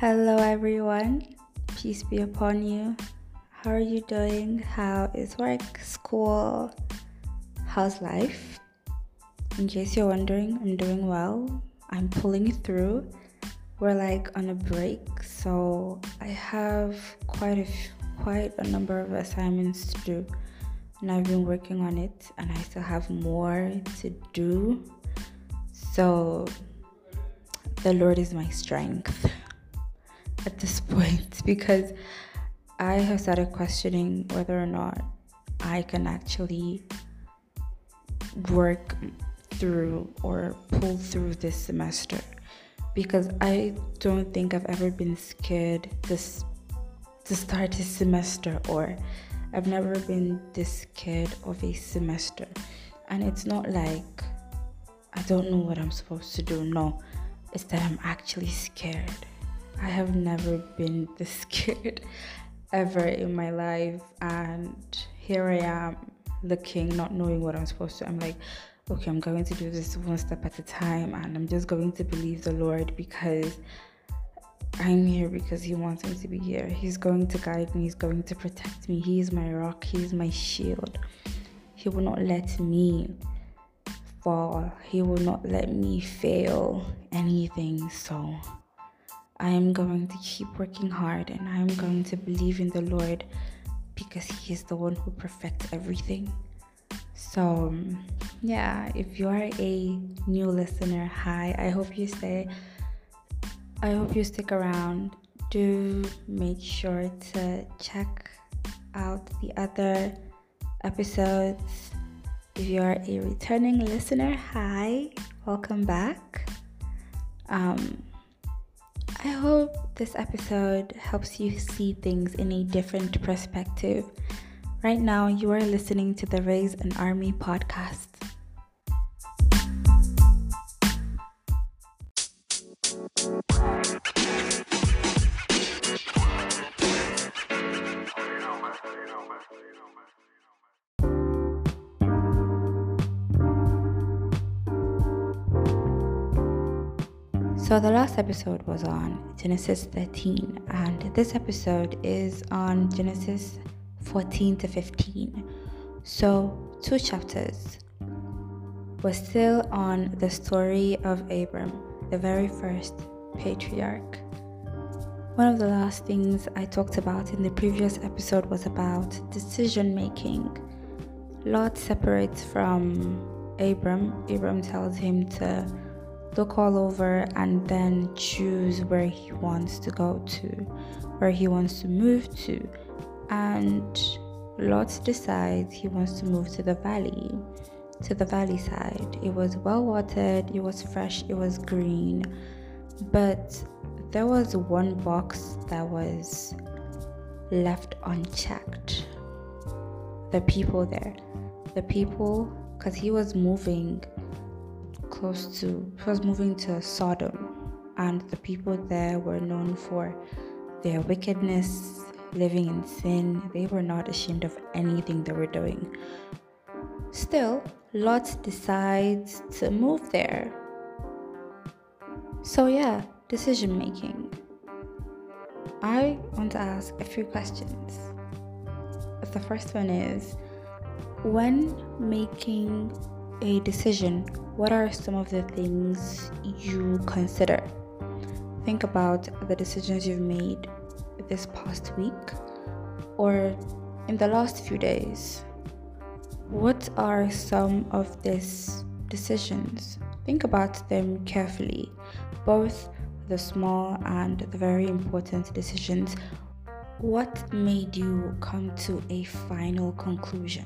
Hello, everyone. Peace be upon you. How are you doing? How is work, school? How's life? In case you're wondering, I'm doing well. I'm pulling through. We're like on a break, so I have quite a quite a number of assignments to do, and I've been working on it, and I still have more to do. So the Lord is my strength at this point because I have started questioning whether or not I can actually work through or pull through this semester. Because I don't think I've ever been scared this to start a semester or I've never been this scared of a semester. And it's not like I don't know what I'm supposed to do. No it's that I'm actually scared I have never been this scared ever in my life, and here I am looking, not knowing what I'm supposed to. I'm like, okay, I'm going to do this one step at a time, and I'm just going to believe the Lord because I'm here because He wants me to be here. He's going to guide me, He's going to protect me. He is my rock, He is my shield. He will not let me fall, He will not let me fail anything. So, I am going to keep working hard and I am going to believe in the Lord because He is the one who perfects everything. So, yeah, if you are a new listener, hi, I hope you stay. I hope you stick around. Do make sure to check out the other episodes. If you are a returning listener, hi, welcome back. Um, I hope this episode helps you see things in a different perspective. Right now, you are listening to the Raise an Army podcast. So, the last episode was on Genesis 13, and this episode is on Genesis 14 to 15. So, two chapters. We're still on the story of Abram, the very first patriarch. One of the last things I talked about in the previous episode was about decision making. Lot separates from Abram. Abram tells him to look all over and then choose where he wants to go to, where he wants to move to. And Lot decides he wants to move to the valley, to the valley side. It was well watered, it was fresh, it was green, but there was one box that was left unchecked. The people there, the people, because he was moving close to, was moving to Sodom, and the people there were known for their wickedness, living in sin. They were not ashamed of anything they were doing. Still, Lot decides to move there. So, yeah, decision making. I want to ask a few questions. The first one is when making a decision, what are some of the things you consider? Think about the decisions you've made this past week or in the last few days. What are some of these decisions? Think about them carefully, both the small and the very important decisions. What made you come to a final conclusion?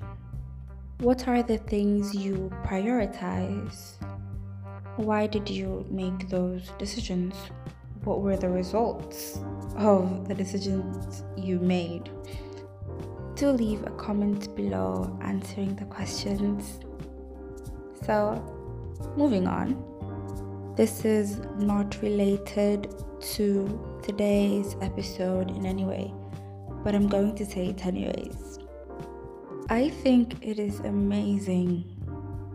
What are the things you prioritize? Why did you make those decisions? What were the results of the decisions you made? Do leave a comment below answering the questions. So, moving on. This is not related to today's episode in any way, but I'm going to say it anyways. I think it is amazing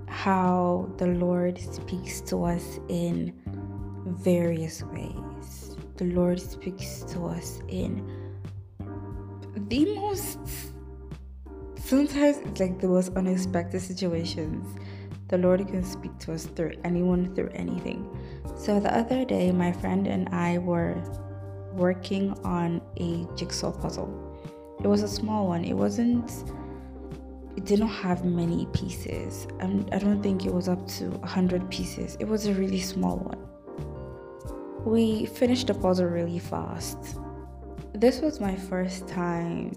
how the Lord speaks to us in various ways. the Lord speaks to us in the most sometimes it's like the most unexpected situations. The Lord can speak to us through anyone, through anything. So the other day, my friend and I were working on a jigsaw puzzle. It was a small one. It wasn't it didn't have many pieces. and I don't think it was up to 100 pieces. It was a really small one. We finished the puzzle really fast. This was my first time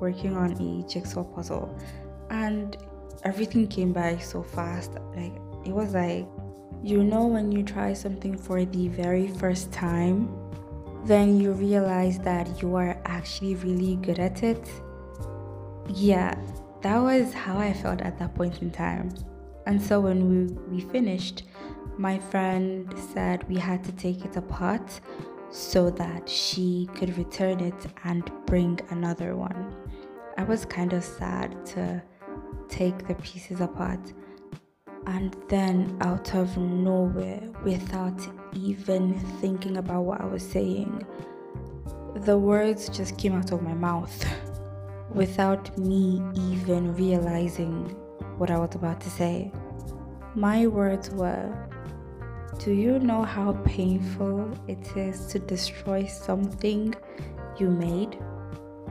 working on a jigsaw puzzle, and everything came by so fast. Like, it was like, you know, when you try something for the very first time, then you realize that you are actually really good at it. Yeah, that was how I felt at that point in time. And so when we, we finished, my friend said we had to take it apart so that she could return it and bring another one. I was kind of sad to take the pieces apart. And then, out of nowhere, without even thinking about what I was saying, the words just came out of my mouth. without me even realizing what I was about to say. My words were Do you know how painful it is to destroy something you made?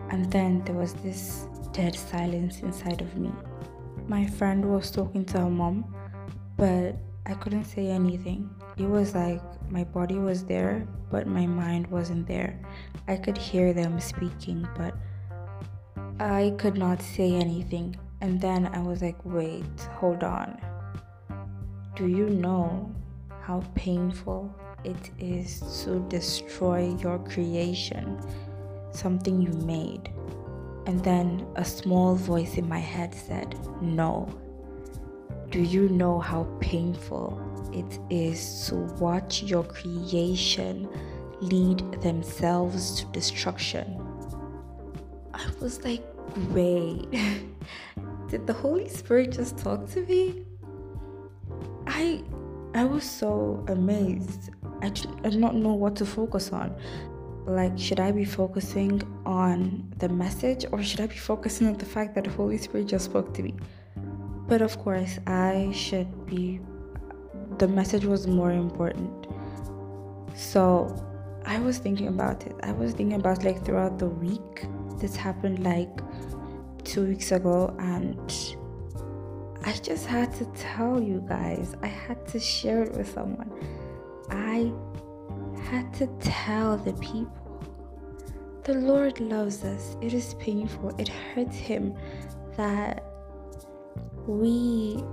And then there was this dead silence inside of me. My friend was talking to her mom, but I couldn't say anything. It was like my body was there, but my mind wasn't there. I could hear them speaking, but I could not say anything. And then I was like, wait, hold on. Do you know how painful it is to destroy your creation, something you made? And then a small voice in my head said, No. Do you know how painful it is to watch your creation lead themselves to destruction? I was like, wait, did the Holy Spirit just talk to me? I I was so amazed. I, I did not know what to focus on. Like, should I be focusing on the message or should I be focusing on the fact that the Holy Spirit just spoke to me? But of course, I should be, the message was more important. So I was thinking about it. I was thinking about like throughout the week this happened like two weeks ago, and I just had to tell you guys. I had to share it with someone. I had to tell the people. The Lord loves us. It is painful. It hurts Him that we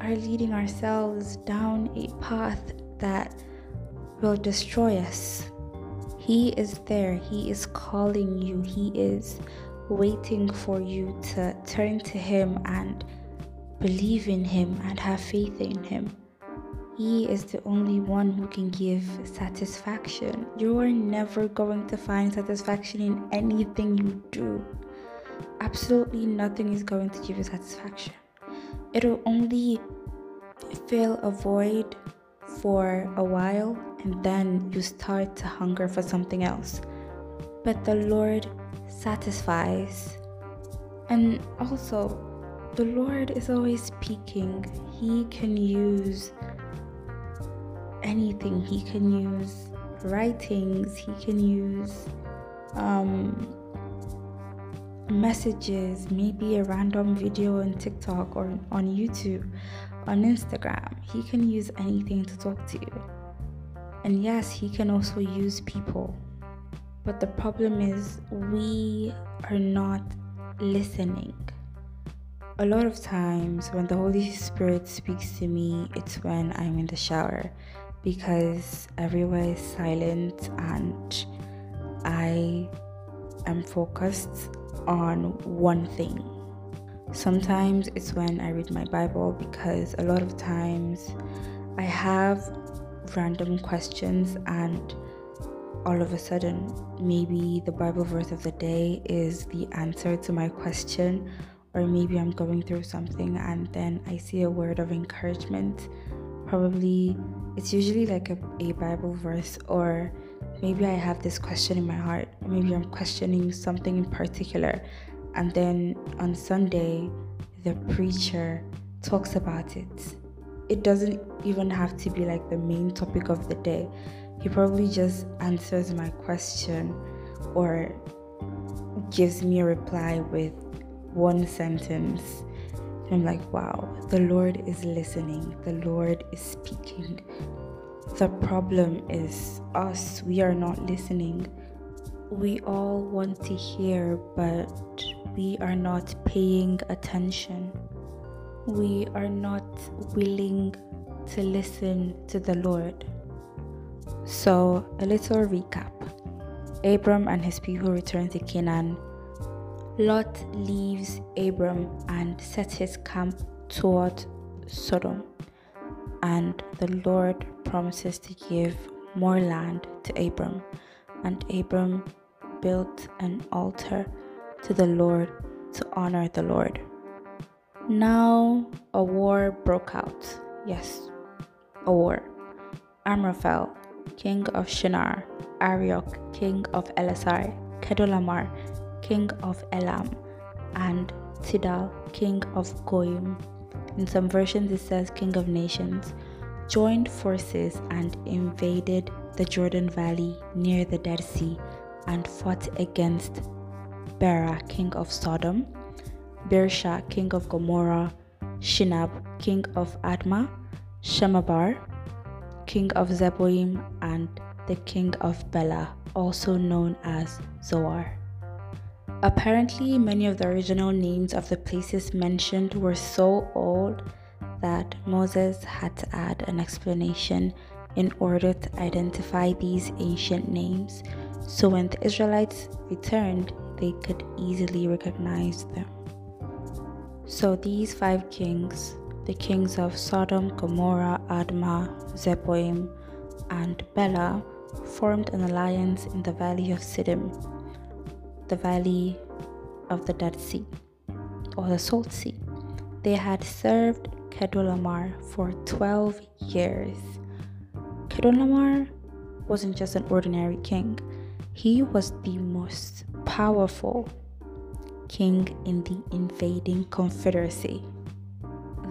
are leading ourselves down a path that will destroy us. He is there. He is calling you. He is waiting for you to turn to Him and believe in Him and have faith in Him. He is the only one who can give satisfaction. You are never going to find satisfaction in anything you do. Absolutely nothing is going to give you satisfaction. It'll only fill a void for a while and then you start to hunger for something else. But the Lord satisfies. And also, the Lord is always speaking. He can use anything, He can use writings, He can use um, messages, maybe a random video on TikTok or on YouTube on Instagram. He can use anything to talk to you. And yes, he can also use people. But the problem is, we are not listening. A lot of times, when the Holy Spirit speaks to me, it's when I'm in the shower because everywhere is silent and I am focused on one thing. Sometimes it's when I read my Bible because a lot of times I have random questions and all of a sudden maybe the Bible verse of the day is the answer to my question or maybe I'm going through something and then I see a word of encouragement. Probably it's usually like a, a Bible verse or maybe I have this question in my heart. Maybe I'm questioning something in particular. And then on Sunday, the preacher talks about it. It doesn't even have to be like the main topic of the day. He probably just answers my question or gives me a reply with one sentence. I'm like, wow, the Lord is listening, the Lord is speaking. The problem is us, we are not listening. We all want to hear, but we are not paying attention. We are not willing to listen to the Lord. So, a little recap Abram and his people return to Canaan. Lot leaves Abram and sets his camp toward Sodom, and the Lord promises to give more land to Abram, and Abram built an altar to the Lord to honor the Lord. Now a war broke out. Yes, a war. Amraphel, king of Shinar, Arioch, king of Elasar, Chedorlaomer, king of Elam, and Tidal, king of Goyim. In some versions, it says king of nations, joined forces and invaded the Jordan Valley near the Dead Sea and fought against Bera, king of Sodom, Birsha, king of Gomorrah, Shinab, king of Admah, Shemeber, king of Zeboim, and the king of Bela, also known as Zoar. Apparently, many of the original names of the places mentioned were so old that Moses had to add an explanation in order to identify these ancient names. So when the Israelites returned, they could easily recognize them. So these five kings, the kings of Sodom, Gomorrah, Admah, Zeboim, and Bela, formed an alliance in the valley of Siddim, the valley of the Dead Sea, or the Salt Sea. They had served Chedorlaomer for 12 years. Chedorlaomer wasn't just an ordinary king, he was the most powerful king in the invading confederacy.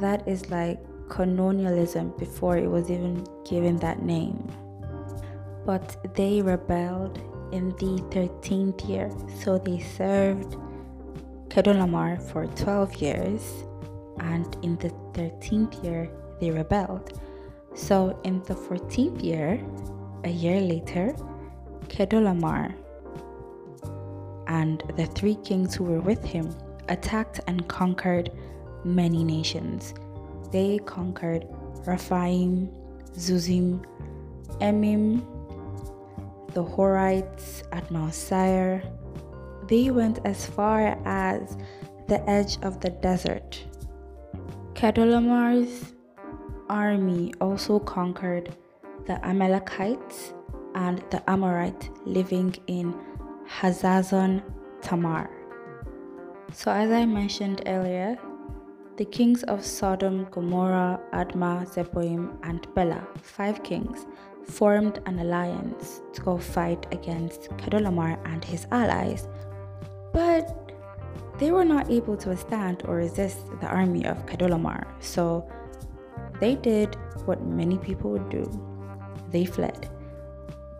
That is like colonialism before it was even given that name. But they rebelled in the 13th year, so they served Chedorlaomer for 12 years, and in the 13th year, they rebelled. So, in the 14th year, a year later, Chedorlaomer and the three kings who were with him attacked and conquered many nations. They conquered Rephaim, Zuzim, Emim, the Horites at Mount Seir. They went as far as the edge of the desert. Chedorlaomer's army also conquered the Amalekites and the Amorite living in Hazazon Tamar. So, as I mentioned earlier, the kings of Sodom, Gomorrah, Admah, Zeboim, and Bela, five kings, formed an alliance to go fight against Chedorlaomer and his allies. But they were not able to withstand or resist the army of Chedorlaomer, so they did what many people would do they fled.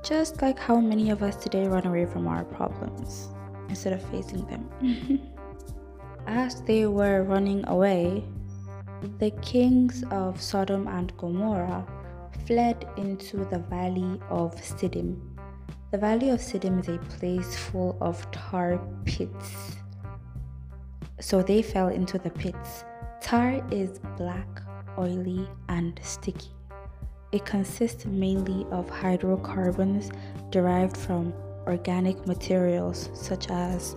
Just like how many of us today run away from our problems instead of facing them. As they were running away, the kings of Sodom and Gomorrah fled into the valley of Siddim. The valley of Siddim is a place full of tar pits. So they fell into the pits. Tar is black, oily, and sticky. It consists mainly of hydrocarbons derived from organic materials such as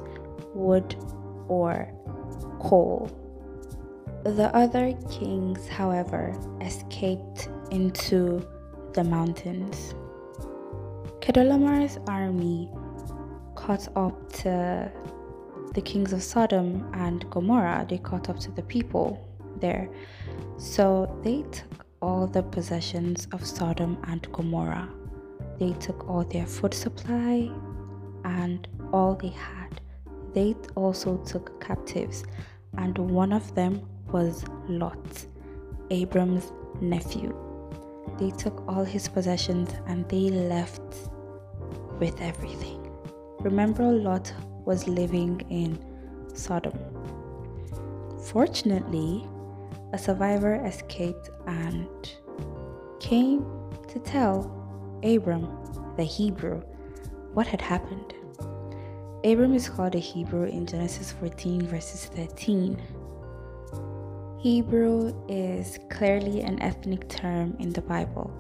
wood or coal. The other kings, however, escaped into the mountains. Chedorlaomer's army caught up to the kings of Sodom and Gomorrah. They caught up to the people there. So they took all the possessions of Sodom and Gomorrah. they took all their food supply and all they had. They also took captives, and one of them was Lot, Abram's nephew. They took all his possessions and they left with everything. Remember, Lot was living in Sodom. Fortunately, a survivor escaped and came to tell Abram, the Hebrew, what had happened. Abram is called a Hebrew in Genesis 14, verses 13. Hebrew is clearly an ethnic term in the Bible.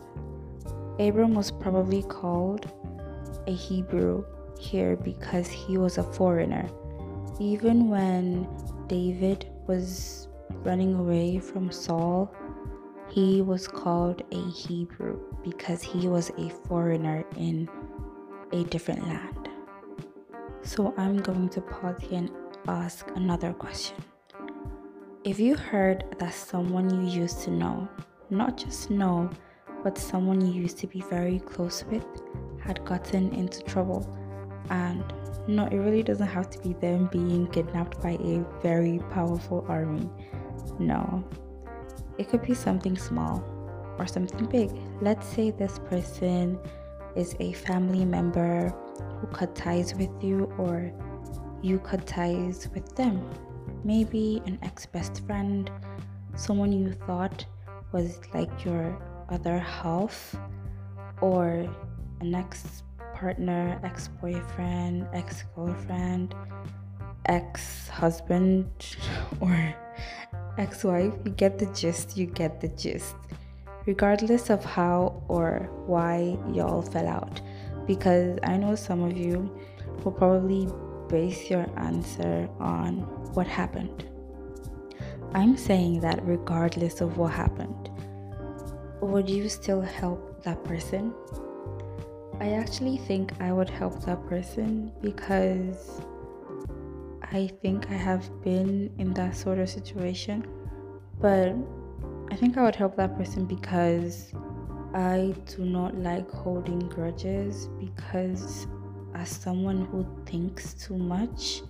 Abram was probably called a Hebrew here because he was a foreigner. Even when David was running away from Saul, he was called a Hebrew because he was a foreigner in a different land. So I'm going to pause here and ask another question. If you heard that someone you used to know, not just know, but someone you used to be very close with, had gotten into trouble, and no, it really doesn't have to be them being kidnapped by a very powerful army. No, it could be something small or something big. Let's say this person is a family member who cut ties with you, or you cut ties with them. Maybe an ex best friend, someone you thought was like your other half, or an ex partner, ex boyfriend, ex girlfriend, ex husband, or ex wife. You get the gist, you get the gist regardless of how or why y'all fell out. Because I know some of you will probably base your answer on what happened. I'm saying that regardless of what happened, would you still help that person? I actually think I would help that person because I think I have been in that sort of situation. But I think I would help that person because I do not like holding grudges because as someone who thinks too much,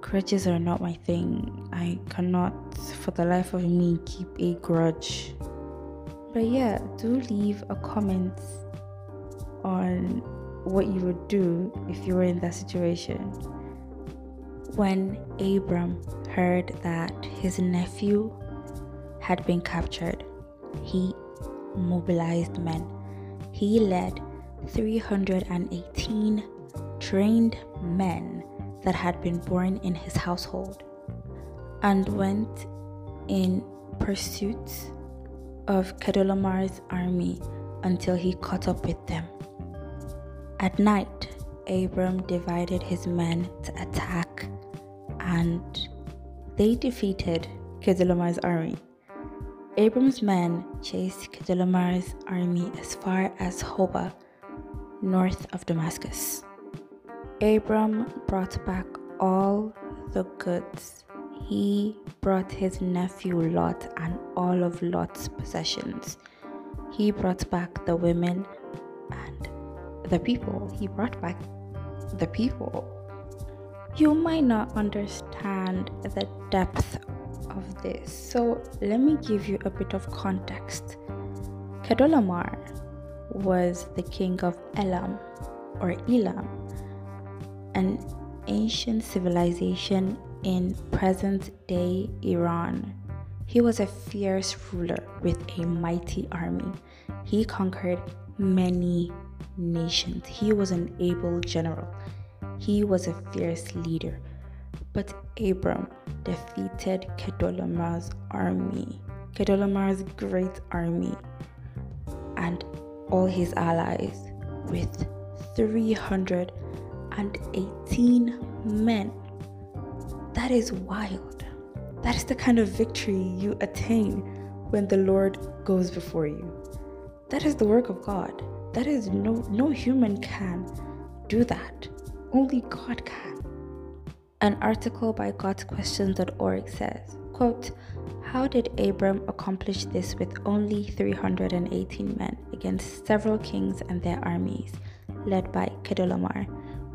grudges are not my thing. I cannot for the life of me keep a grudge. But yeah, do leave a comment on what you would do if you were in that situation. When Abram heard that his nephew had been captured, he mobilized men. He led 318 trained men that had been born in his household and went in pursuit of Chedorlaomer's army until he caught up with them. At night, Abram divided his men to attack and they defeated Chedorlaomer's army. Abram's men chased Chedorlaomer's army as far as Hobah, north of Damascus. Abram brought back all the goods. He brought his nephew Lot and all of Lot's possessions. He brought back the women and the people. He brought back the people. You might not understand the depth of this. So let me give you a bit of context. Chedorlaomer was the king of Elam or Elam, an ancient civilization in present day Iran. He was a fierce ruler with a mighty army. He conquered many nations. He was an able general. He was a fierce leader. But Abram defeated Chedorlaomer's army, Chedorlaomer's great army, and all his allies with 318 men. That is wild. That is the kind of victory you attain when the Lord goes before you. That is the work of God. That is no no human can do that. Only God can. An article by GotQuestions.org says Quote, how did Abram accomplish this with only 318 men against several kings and their armies, led by Chedorlaomer,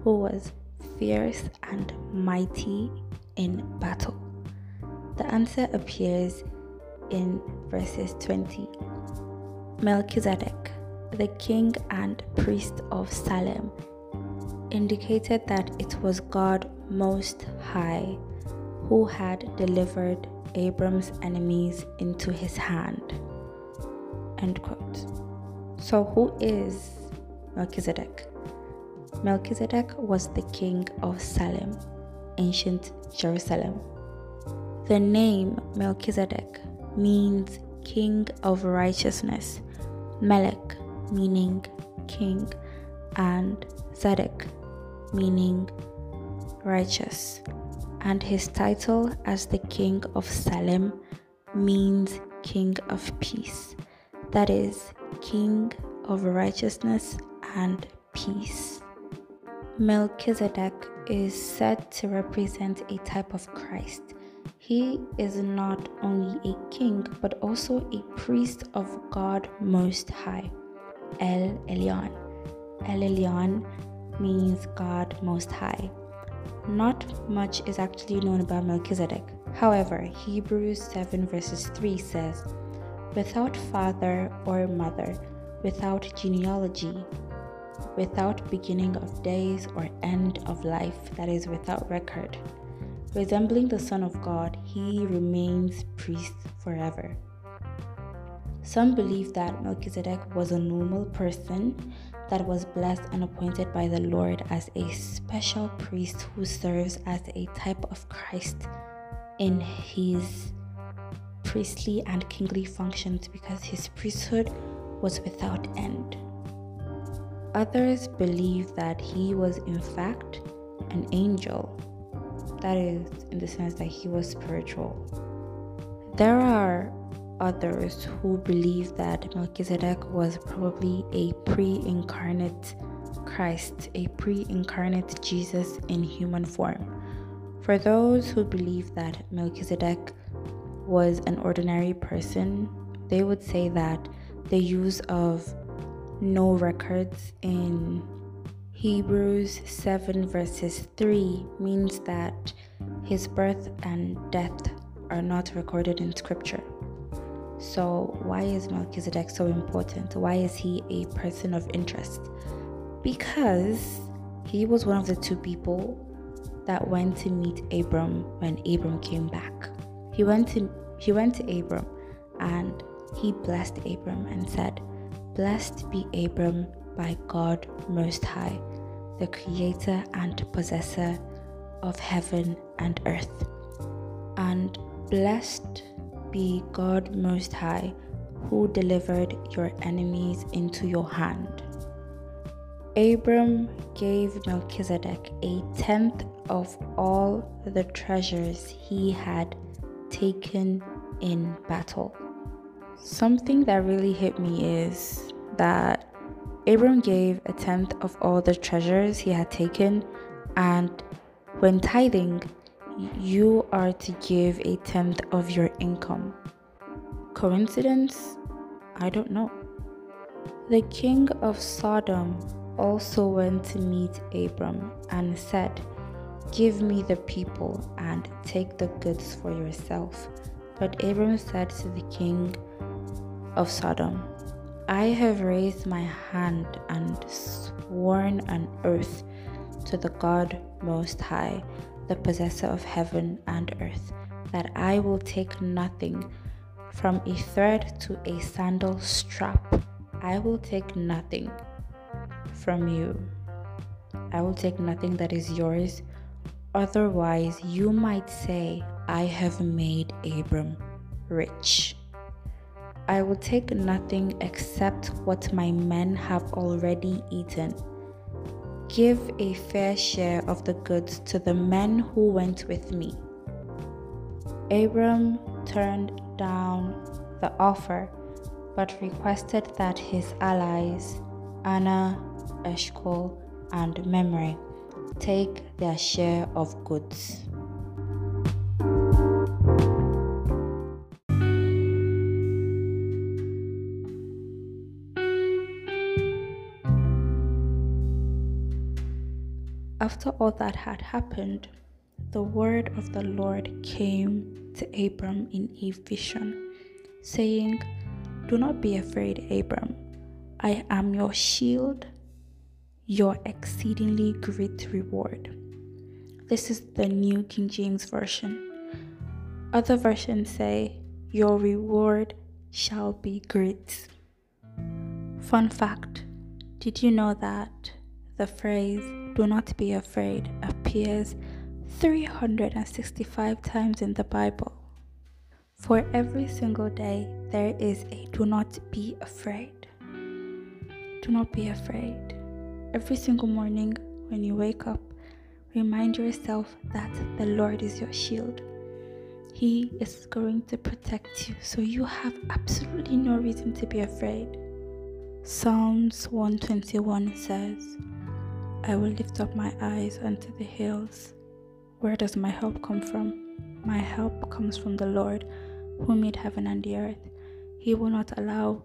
who was fierce and mighty in battle? The answer appears in verses 20. Melchizedek, the king and priest of Salem, indicated that it was God Most High who had delivered Abram's enemies into his hand. End quote. So, who is Melchizedek? Melchizedek was the king of Salem, ancient Jerusalem. The name Melchizedek means king of righteousness, Melech meaning king, and Zedek meaning righteous and his title as the King of Salem means King of Peace, that is, King of Righteousness and Peace. Melchizedek is said to represent a type of Christ. He is not only a king but also a priest of God Most High, El Elyon. El Elyon means God Most High. Not much is actually known about Melchizedek. However, Hebrews 7 verses 3 says, Without father or mother, without genealogy, without beginning of days or end of life, that is, without record. Resembling the Son of God, he remains priest forever. Some believe that Melchizedek was a normal person that was blessed and appointed by the Lord as a special priest who serves as a type of Christ in his priestly and kingly functions because his priesthood was without end. Others believe that he was, in fact, an angel. That is, in the sense that he was spiritual. There are others who believe that Melchizedek was probably a pre incarnate Christ, a pre incarnate Jesus in human form. For those who believe that Melchizedek was an ordinary person, they would say that the use of no records in Hebrews 7 verses 3 means that his birth and death are not recorded in scripture. So, why is Melchizedek so important? Why is he a person of interest? Because he was one of the two people that went to meet Abram when Abram came back. He went to he went to Abram and he blessed Abram and said, Blessed be Abram by God Most High, the creator and possessor of heaven and earth. And blessed be God Most High, who delivered your enemies into your hand. Abram gave Melchizedek a tenth of all the treasures he had taken in battle. Something that really hit me is that Abram gave a tenth of all the treasures he had taken, and when tithing, you are to give a tenth of your income. Coincidence? I don't know. The king of Sodom also went to meet Abram and said, Give me the people and take the goods for yourself. But Abram said to the king of Sodom, I have raised my hand and sworn an oath to the God Most High the possessor of heaven and earth, that I will take nothing from a thread to a sandal strap. I will take nothing from you. I will take nothing that is yours. Otherwise, you might say, I have made Abram rich. I will take nothing except what my men have already eaten Give a fair share of the goods to the men who went with me. Abram turned down the offer, but requested that his allies, Aner, Eshcol, and Mamre, take their share of goods. After all that had happened, the word of the Lord came to Abram in a vision, saying, Do not be afraid, Abram. I am your shield, your exceedingly great reward. This is the New King James Version. Other versions say, Your reward shall be great. Fun fact Did you know that the phrase, Do not be afraid, appears 365 times in the Bible? For every single day, there is a do not be afraid. Do not be afraid. Every single morning when you wake up, remind yourself that the Lord is your shield. He is going to protect you, so you have absolutely no reason to be afraid. Psalms 121 says, I will lift up my eyes unto the hills. Where does my help come from? My help comes from the Lord who made heaven and the earth. He will not allow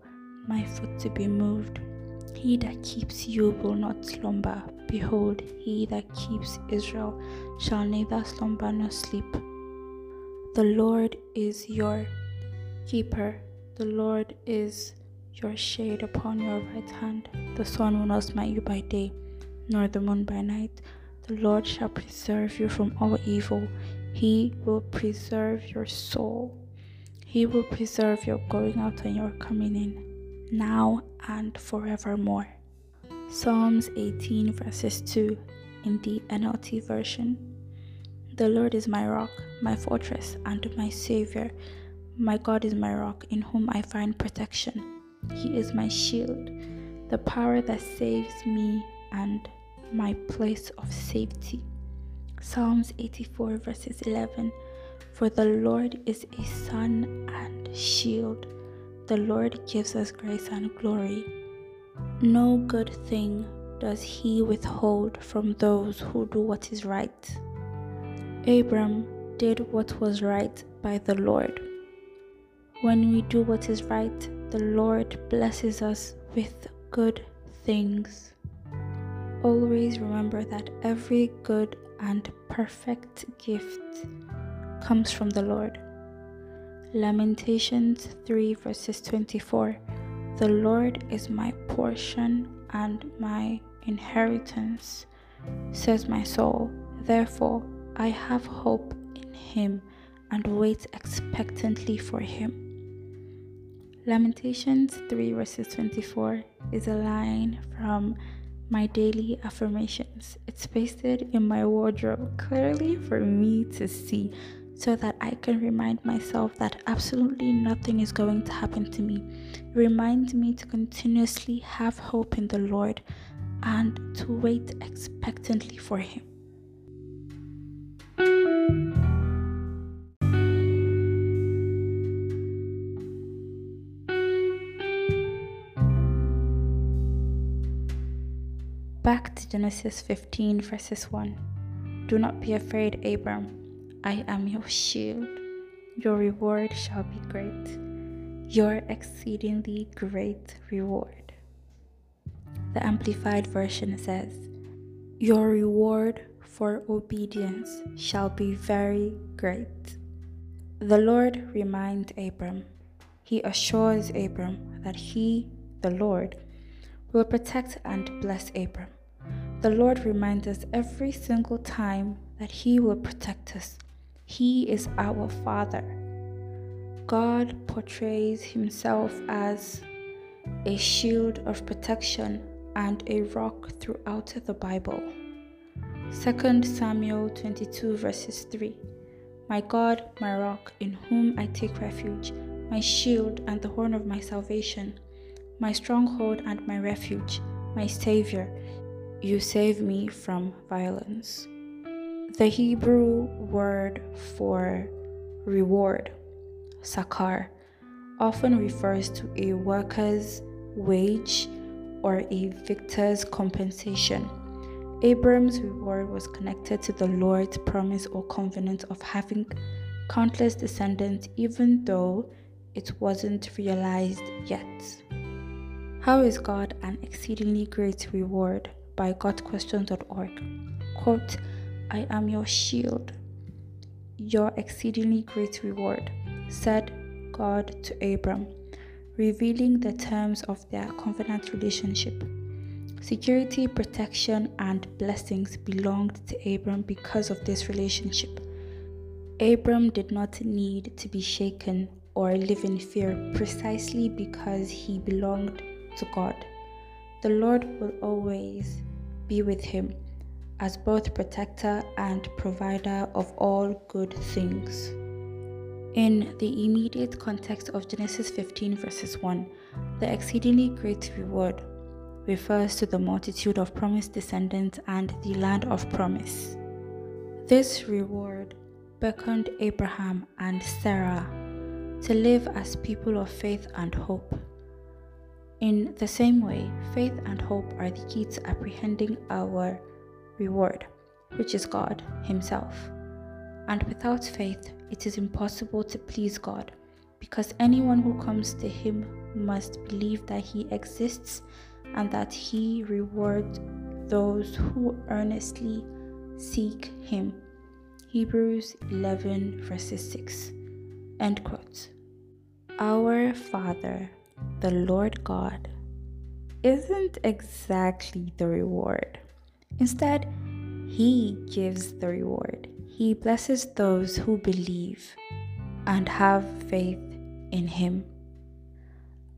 my foot to be moved. He that keeps you will not slumber. Behold, he that keeps Israel shall neither slumber nor sleep. The Lord is your keeper. The Lord is your shade upon your right hand. The sun will not smite you by day, nor the moon by night. The Lord shall preserve you from all evil. He will preserve your soul. He will preserve your going out and your coming in, now and forevermore. Psalms 18, verses 2 in the NLT version. The Lord is my rock, my fortress, and my Savior. My God is my rock, in whom I find protection. He is my shield, the power that saves me, and my place of safety. Psalms 84, verses 11 For the Lord is a sun and shield. The Lord gives us grace and glory. No good thing does he withhold from those who do what is right. Abram did what was right by the Lord. When we do what is right, the Lord blesses us with good things. Always remember that every good and perfect gift comes from the Lord. Lamentations 3 verses 24 The Lord is my portion and my inheritance, says my soul. Therefore, I have hope in him and wait expectantly for him. Lamentations 3 verses 24 is a line from my daily affirmations. It's pasted in my wardrobe clearly for me to see so that I can remind myself that absolutely nothing is going to happen to me. It reminds me to continuously have hope in the Lord and to wait expectantly for Him. Back to Genesis 15, verses 1. Do not be afraid, Abram. I am your shield. Your reward shall be great, your exceedingly great reward. The Amplified Version says, Your reward for obedience shall be very great. The Lord reminds Abram, He assures Abram that He, the Lord, will protect and bless Abram. The Lord reminds us every single time that He will protect us. He is our Father. God portrays Himself as a shield of protection and a rock throughout the Bible. 2 Samuel 22, verses 3 My God, my rock, in whom I take refuge, my shield and the horn of my salvation, my stronghold and my refuge, my Savior you save me from violence. The Hebrew word for reward, sakar, often refers to a worker's wage or a victor's compensation. Abram's reward was connected to the Lord's promise or covenant of having countless descendants, even though it wasn't realized yet. How is God an exceedingly great reward? By gotquestions.org. quote, I am your shield, your exceedingly great reward, said God to Abram, revealing the terms of their covenant relationship. Security, protection, and blessings belonged to Abram because of this relationship. Abram did not need to be shaken or live in fear precisely because he belonged to God. The Lord will always be with him as both protector and provider of all good things. In the immediate context of Genesis 15, verses 1, the exceedingly great reward refers to the multitude of promised descendants and the land of promise. This reward beckoned Abraham and Sarah to live as people of faith and hope. In the same way, faith and hope are the key to apprehending our reward, which is God Himself. And without faith, it is impossible to please God, because anyone who comes to Him must believe that He exists and that He rewards those who earnestly seek Him. Hebrews 11, verses 6. End quote. Our Father, the Lord God, isn't exactly the reward. Instead, He gives the reward. He blesses those who believe and have faith in Him.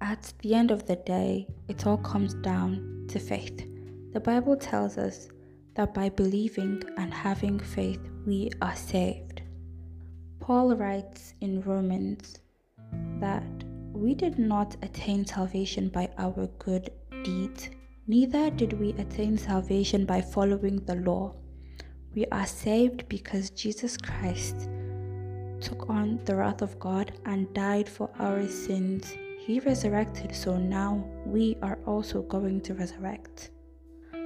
At the end of the day, it all comes down to faith. The Bible tells us that by believing and having faith, we are saved. Paul writes in Romans that we did not attain salvation by our good deeds, neither did we attain salvation by following the law. We are saved because Jesus Christ took on the wrath of God and died for our sins he resurrected, so now we are also going to resurrect.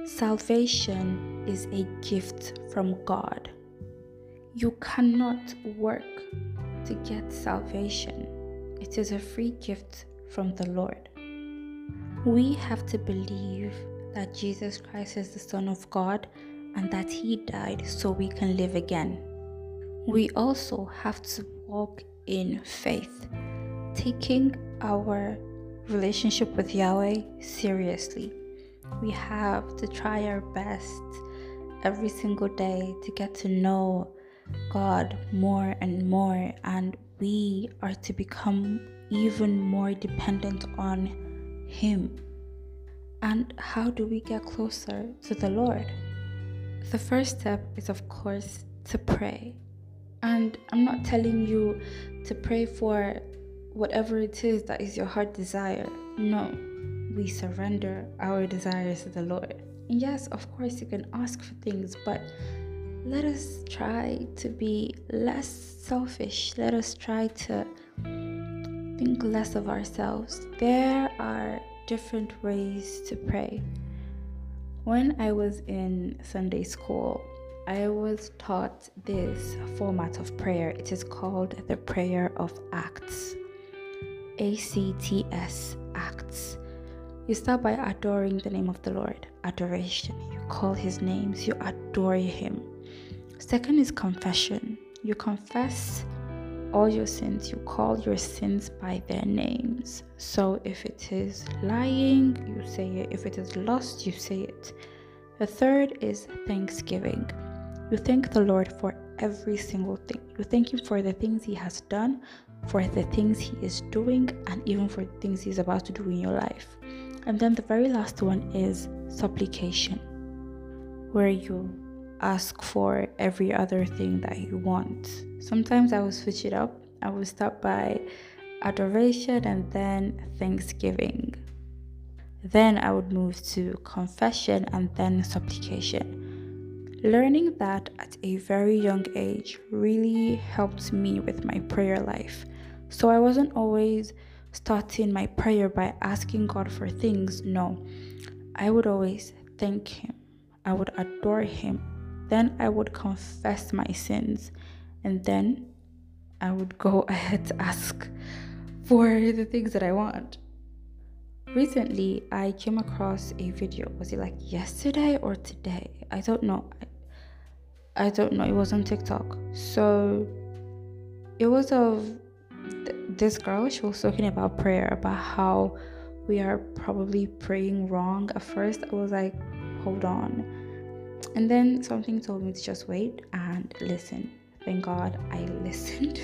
Salvation is a gift from God. You cannot work to get salvation, it is a free gift from the Lord. We have to believe that Jesus Christ is the Son of God and that He died so we can live again. We also have to walk in faith, taking our relationship with Yahweh seriously. We have to try our best every single day to get to know God more and more, and we are to become even more dependent on Him. And how do we get closer to the Lord? The first step is, of course, to pray. And I'm not telling you to pray for whatever it is that is your heart desire. No, we surrender our desires to the Lord. Yes, of course, you can ask for things, but let us try to be less selfish. Let us try to think less of ourselves. There are different ways to pray. When I was in Sunday school, I was taught this format of prayer. It is called the Prayer of Acts. ACTS, acts. You start by adoring the name of the Lord, adoration. You call his names, you adore him. Second is confession. You confess all your sins, you call your sins by their names. So if it is lying, you say it. If it is lust, you say it. The third is thanksgiving. You thank the Lord for every single thing. You thank Him for the things He has done, for the things He is doing and even for the things He's about to do in your life. And then the very last one is supplication, where you ask for every other thing that you want. Sometimes I will switch it up. I will start by adoration and then thanksgiving. Then I would move to confession and then supplication. Learning that at a very young age really helped me with my prayer life so I wasn't always starting my prayer by asking God for things. No, I would always thank Him, I would adore Him. Then I would confess my sins, and then I would go ahead to ask for the things that I want. Recently, I came across a video. Was it like yesterday or today? I don't know. I don't know, it was on TikTok. So it was of this girl, she was talking about prayer, about how we are probably praying wrong. At first, I was like, hold on. And then something told me to just wait and listen. Thank God I listened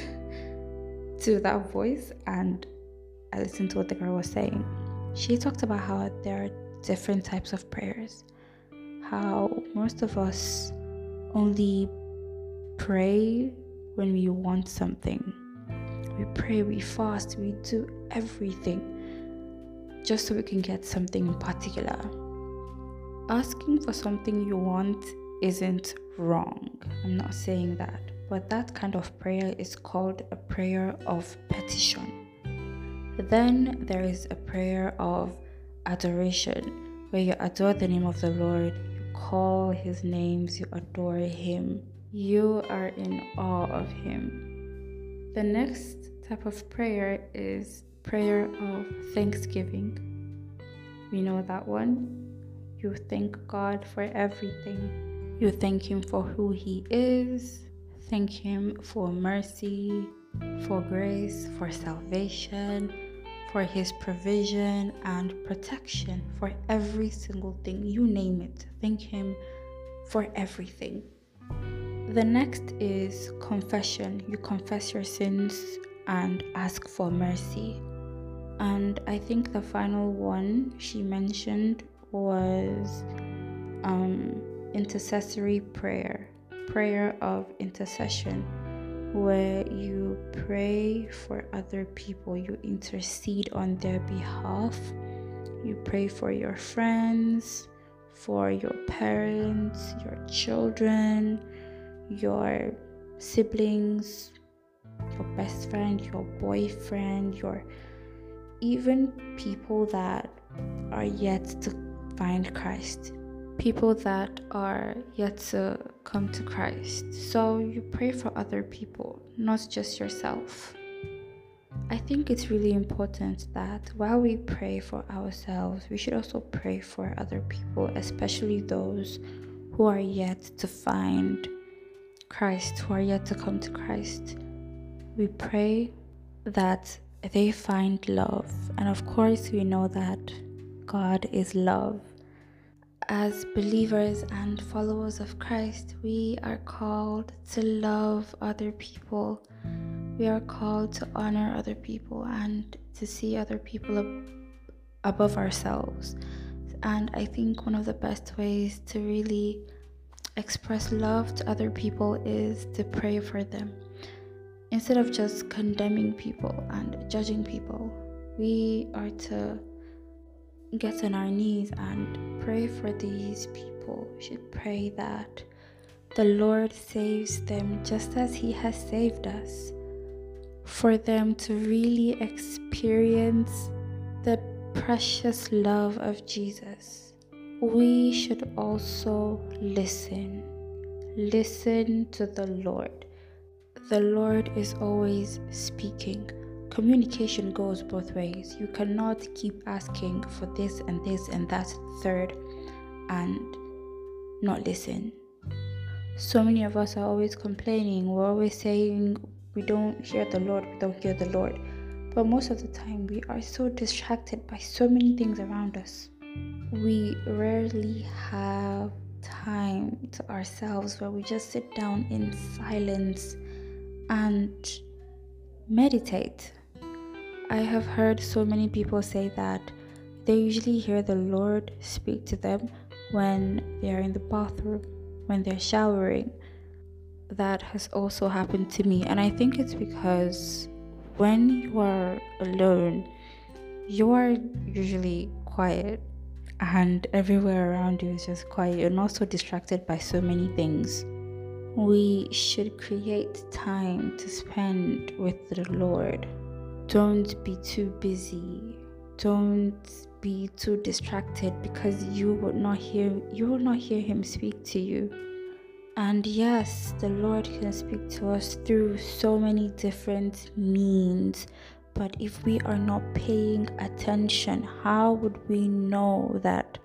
to that voice and I listened to what the girl was saying. She talked about how there are different types of prayers, how most of us only pray when we want something. We pray, we fast, we do everything just so we can get something in particular. Asking for something you want isn't wrong. I'm not saying that. But that kind of prayer is called a prayer of petition. Then there is a prayer of adoration, where you adore the name of the Lord, you call his names, you adore him, you are in awe of him. The next type of prayer is prayer of thanksgiving. We know that one. You thank God for everything. You thank Him for who He is. Thank Him for mercy, for grace, for salvation, for His provision and protection for every single thing. You name it. Thank Him for everything. The next is confession. You confess your sins and ask for mercy. And I think the final one she mentioned was um, intercessory prayer, prayer of intercession, where you pray for other people, you intercede on their behalf, you pray for your friends, for your parents, your children, your siblings, your best friend, your boyfriend, your even people that are yet to find Christ, people that are yet to come to Christ. So you pray for other people, not just yourself. I think it's really important that while we pray for ourselves, we should also pray for other people, especially those who are yet to find Christ, who are yet to come to Christ. We pray that they find love. And of course, we know that God is love. As believers and followers of Christ, we are called to love other people. We are called to honor other people and to see other people ab- above ourselves. And I think one of the best ways to really express love to other people is to pray for them instead of just condemning people and judging people, we are to get on our knees and pray for these people. We should pray that the Lord saves them just as He has saved us. For them to really experience the precious love of Jesus, we should also listen. Listen to the Lord the Lord is always speaking. Communication goes both ways. You cannot keep asking for this and this and that third and not listen. So many of us are always complaining. We're always saying we don't hear the Lord, we don't hear the Lord. But most of the time, we are so distracted by so many things around us. We rarely have time to ourselves where we just sit down in silence and meditate. I have heard so many people say that they usually hear the Lord speak to them when they are in the bathroom, when they're showering. That has also happened to me, and I think it's because when you are alone, you are usually quiet and everywhere around you is just quiet. You're not so distracted by so many things we should create time to spend with the Lord. Don't be too busy. Don't be too distracted because you will not hear you will not hear him speak to you. And yes, the Lord can speak to us through so many different means. But if we are not paying attention, how would we know that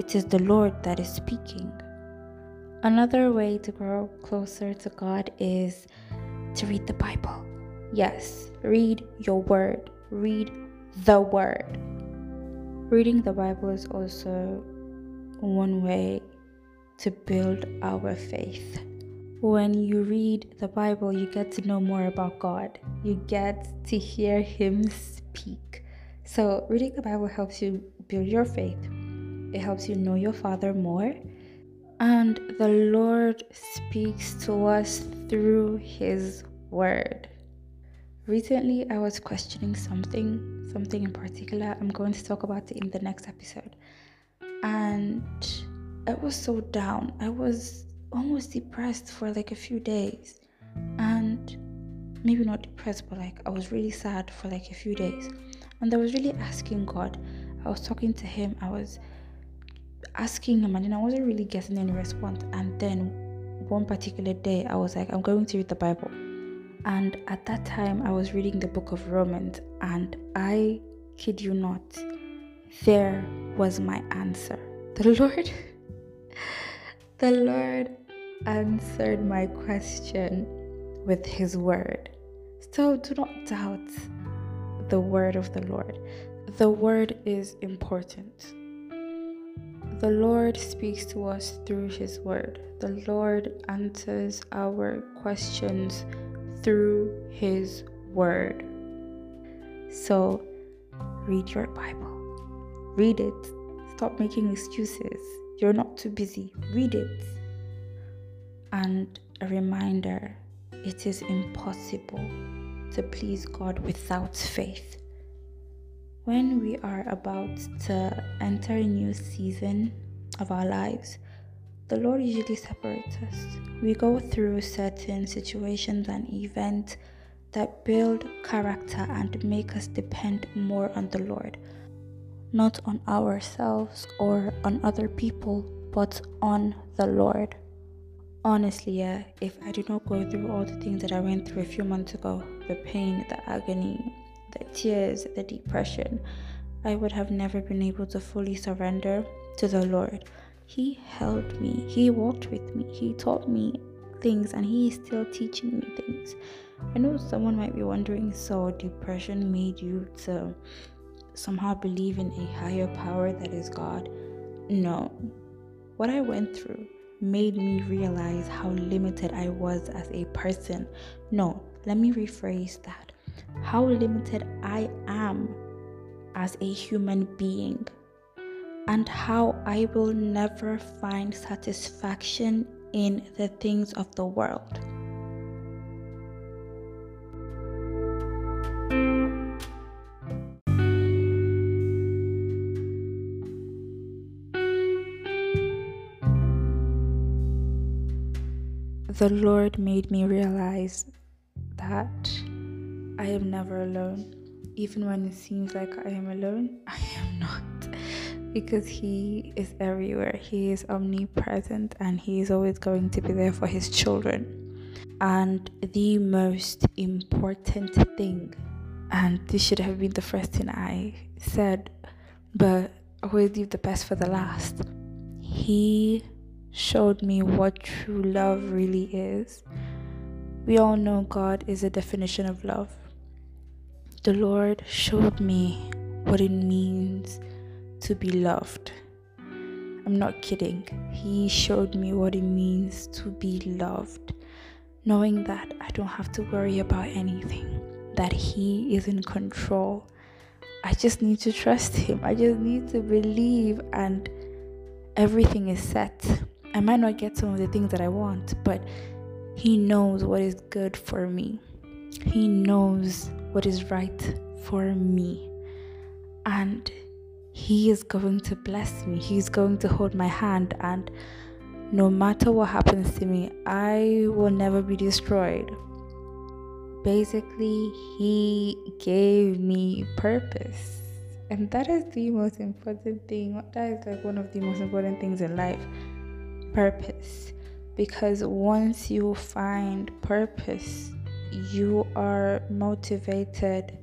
it is the Lord that is speaking? Another way to grow closer to God is to read the Bible. Yes, read your word, read the word. Reading the Bible is also one way to build our faith. When you read the Bible, you get to know more about God, you get to hear Him speak. So, reading the Bible helps you build your faith, it helps you know your Father more and the Lord speaks to us through His Word. Recently, I was questioning something, something in particular. I'm going to talk about it in the next episode. And I was so down. I was almost depressed for like a few days. And maybe not depressed, but like I was really sad for like a few days. And I was really asking God. I was talking to Him. I was asking him and then I wasn't really getting any response. And then one particular day I was like, I'm going to read the Bible. And at that time I was reading the book of Romans and I kid you not, there was my answer. The Lord the Lord answered my question with his word. So do not doubt the word of the Lord. The word is important the Lord speaks to us through His Word. The Lord answers our questions through His Word. So, read your Bible. Read it. Stop making excuses. You're not too busy. Read it. And a reminder it is impossible to please God without faith. When we are about to enter a new season of our lives, the Lord usually separates us. We go through certain situations and events that build character and make us depend more on the Lord, not on ourselves or on other people, but on the Lord. Honestly, yeah, if I did not go through all the things that I went through a few months ago the pain, the agony, the tears, the depression, I would have never been able to fully surrender to the Lord. He held me, He walked with me, He taught me things, and He is still teaching me things. I know someone might be wondering so, depression made you to somehow believe in a higher power that is God? No. What I went through made me realize how limited I was as a person. No, let me rephrase that how limited I am as a human being and how I will never find satisfaction in the things of the world. The Lord made me realize that I am never alone. Even when it seems like I am alone, I. Because He is everywhere, He is omnipresent, and He is always going to be there for His children. And the most important thing, and this should have been the first thing I said, but always leave the best for the last. He showed me what true love really is. We all know God is a definition of love the Lord showed me what it means to be loved. I'm not kidding. He showed me what it means to be loved, knowing that I don't have to worry about anything, that He is in control. I just need to trust Him. I just need to believe, and everything is set. I might not get some of the things that I want, but He knows what is good for me. He knows what is right for me. And He is going to bless me. He's going to hold my hand. And no matter what happens to me, I will never be destroyed. Basically, He gave me purpose. And that is the most important thing. That is like one of the most important things in life purpose. Because once you find purpose, you are motivated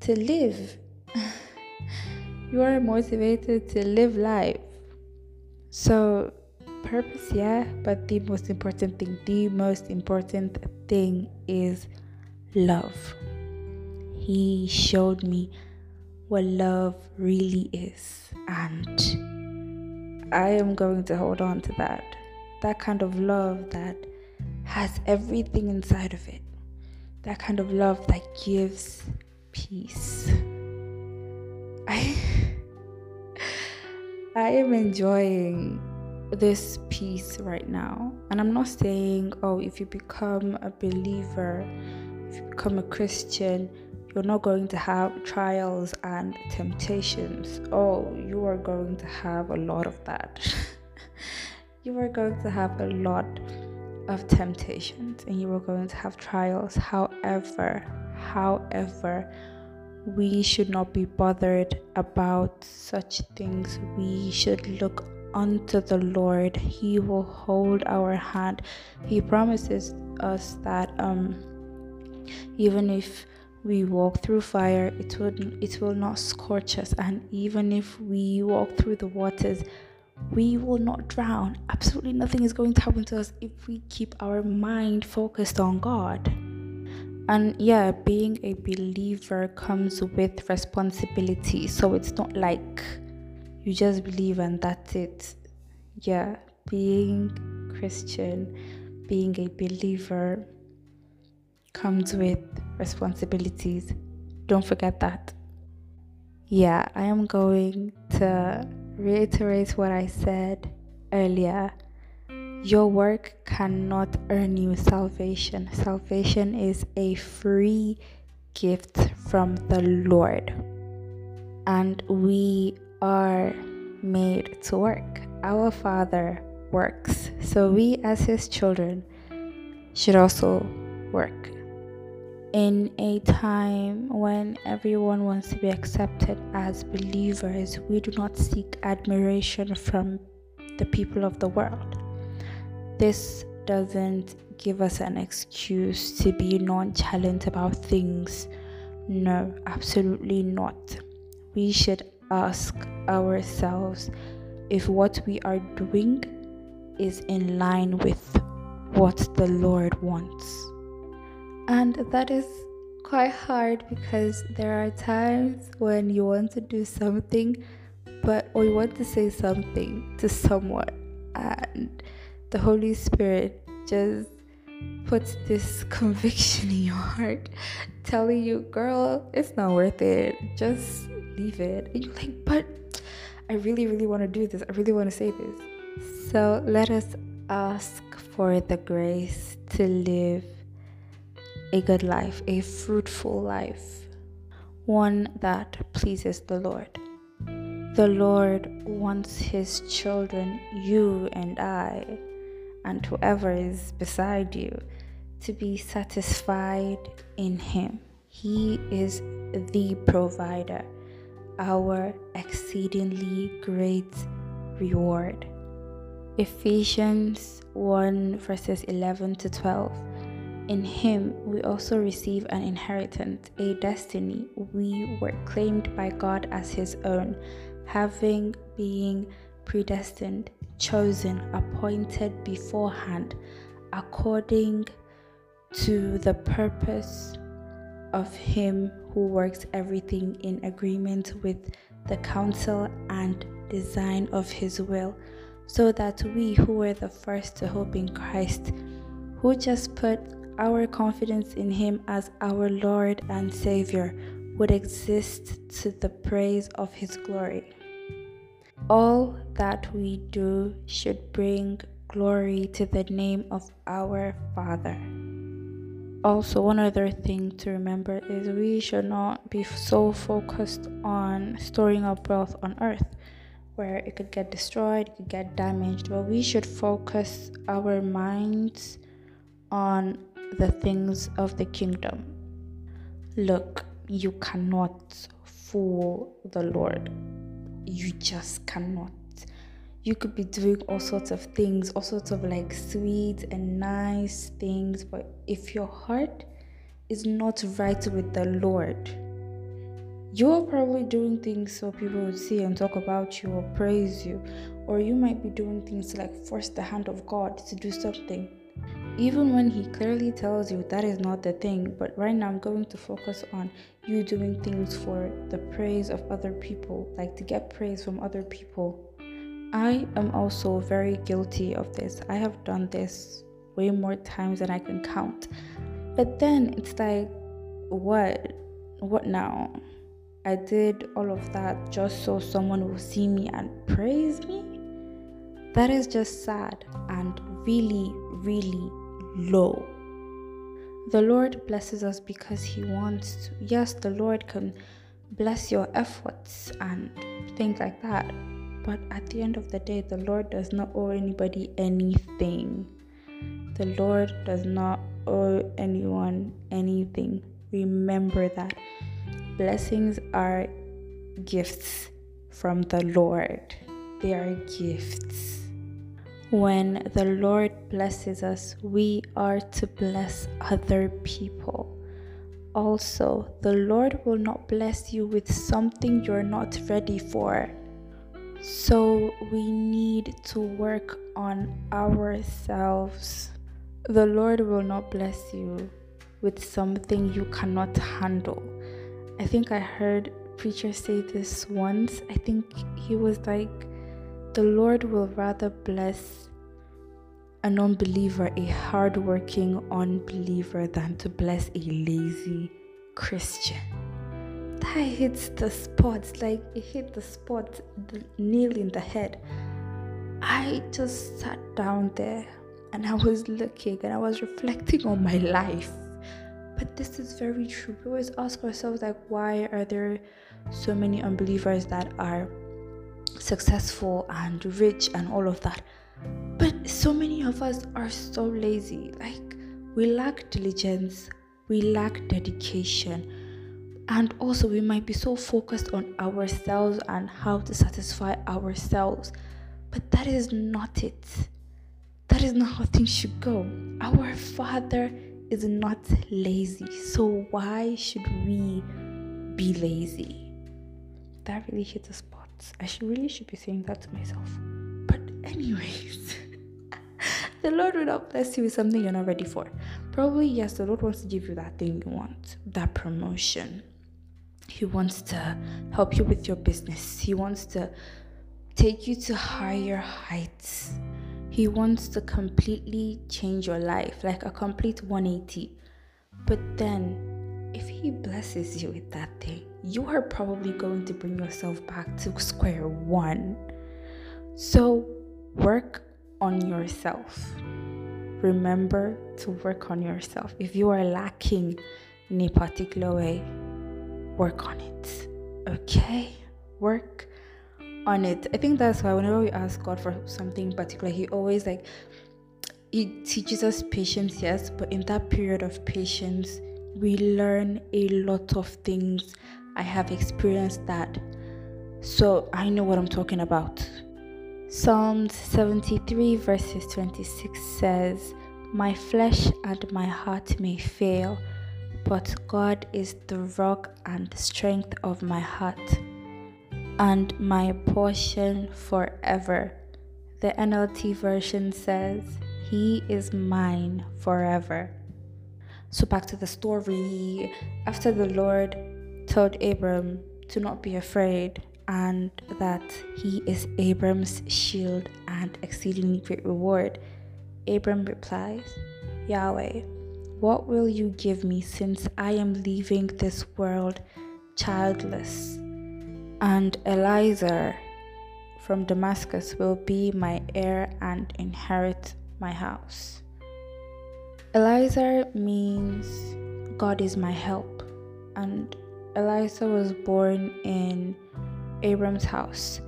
to live. you are motivated to live life. So purpose, yeah, but the most important thing, the most important thing is love. He showed me what love really is, and I am going to hold on to that. That kind of love that has everything inside of it. That kind of love that gives peace. I I am enjoying this peace right now. And I'm not saying, oh, if you become a believer, if you become a Christian, you're not going to have trials and temptations. Oh, you are going to have a lot of that. you are going to have a lot of temptations and you are going to have trials. However, however, we should not be bothered about such things. We should look unto the Lord. He will hold our hand. He promises us that um even if we walk through fire, it will it will not scorch us, and even if we walk through the waters, we will not drown. Absolutely nothing is going to happen to us if we keep our mind focused on God. And yeah, being a believer comes with responsibility. So it's not like you just believe and that's it. Yeah, being Christian, being a believer comes with responsibilities. Don't forget that. Yeah, I am going to reiterate what I said earlier. Your work cannot earn you salvation. Salvation is a free gift from the Lord. And we are made to work. Our Father works. So we, as His children, should also work. In a time when everyone wants to be accepted as believers, we do not seek admiration from the people of the world. This doesn't give us an excuse to be nonchalant about things. No, absolutely not. We should ask ourselves if what we are doing is in line with what the Lord wants. And that is quite hard because there are times when you want to do something, but or you want to say something to someone, and the Holy Spirit just puts this conviction in your heart, telling you, girl, it's not worth it. Just leave it. And you're like, but I really, really want to do this. I really want to say this. So let us ask for the grace to live a good life, a fruitful life, one that pleases the Lord. The Lord wants His children, you and I, and whoever is beside you, to be satisfied in Him. He is the provider our exceedingly great reward. Ephesians 1 verses 11 to 12. In him we also receive an inheritance, a destiny. We were claimed by God as his own, having been predestined, chosen, appointed beforehand, according to the purpose of him who works everything in agreement with the counsel and design of his will, so that we who were the first to hope in Christ, who just put our confidence in him as our Lord and Savior, would exist to the praise of his glory. All that we do should bring glory to the name of our Father. Also, one other thing to remember is we should not be so focused on storing up wealth on earth where it could get destroyed, it could get damaged, but we should focus our minds on the things of the kingdom. Look, you cannot fool the Lord. You just cannot you could be doing all sorts of things, all sorts of like sweet and nice things, but if your heart is not right with the Lord, you're probably doing things so people would see and talk about you or praise you, or you might be doing things like force the hand of God to do something. Even when He clearly tells you that is not the thing, but right now I'm going to focus on you doing things for the praise of other people, like to get praise from other people. I am also very guilty of this. I have done this way more times than I can count. But then it's like, what? What now? I did all of that just so someone will see me and praise me? That is just sad and really, really low. The Lord blesses us because He wants to. Yes, the Lord can bless your efforts and things like that. But at the end of the day, the Lord does not owe anybody anything. The Lord does not owe anyone anything. Remember that. Blessings are gifts from the Lord, they are gifts. When the Lord blesses us, we are to bless other people. Also, the Lord will not bless you with something you're not ready for. So, we need to work on ourselves. The Lord will not bless you with something you cannot handle. I think I heard preacher say this once. I think he was like, the Lord will rather bless an unbeliever, a hardworking unbeliever, than to bless a lazy Christian. That hits the spot, like it hit the spot, the nail in the head. I just sat down there and I was looking and I was reflecting on my life. But this is very true. We always ask ourselves, like, why are there so many unbelievers that are successful and rich and all of that? But so many of us are so lazy. Like, we lack diligence, we lack dedication, and also we might be so focused on ourselves and how to satisfy ourselves. But that is not it. That is not how things should go. Our Father is not lazy. So why should we be lazy? That really hit the spot. I should really should be saying that to myself. But anyways, the Lord will not bless you with something you're not ready for. Probably yes, the Lord wants to give you that thing you want, that promotion. He wants to help you with your business. He wants to take you to higher heights. He wants to completely change your life, like a complete 180. But then, if He blesses you with that thing, you are probably going to bring yourself back to square one. So, work on yourself. Remember to work on yourself. If you are lacking in a particular way, work on it. Okay? Work on it. I think that's why whenever we ask God for something particular, He always like He teaches us patience, yes, but in that period of patience, we learn a lot of things. I have experienced that. So I know what I'm talking about. Psalms 73, verses 26 says, My flesh and my heart may fail, but God is the rock and the strength of my heart and my portion forever. The NLT version says, He is mine forever. So, back to the story. After the Lord told Abram to not be afraid and that he is Abram's shield and exceedingly great reward, Abram replies, Yahweh, what will you give me since I am leaving this world childless? and Eliezer from Damascus will be my heir and inherit my house. Eliezer means God is my help, and Eliezer was born in Abram's house.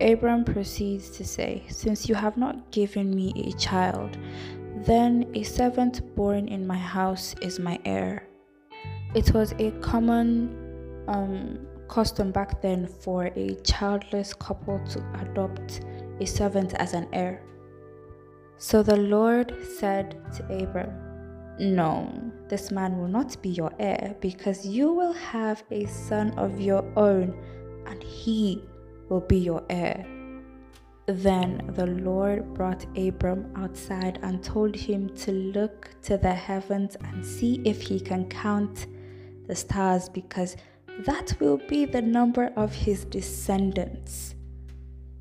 Abram proceeds to say, Since you have not given me a child, then a servant born in my house is my heir. It was a common um, custom back then for a childless couple to adopt a servant as an heir. So the Lord said to Abram, No, this man will not be your heir because you will have a son of your own and he will be your heir. Then the Lord brought Abram outside and told him to look to the heavens and see if he can count the stars because that will be the number of his descendants.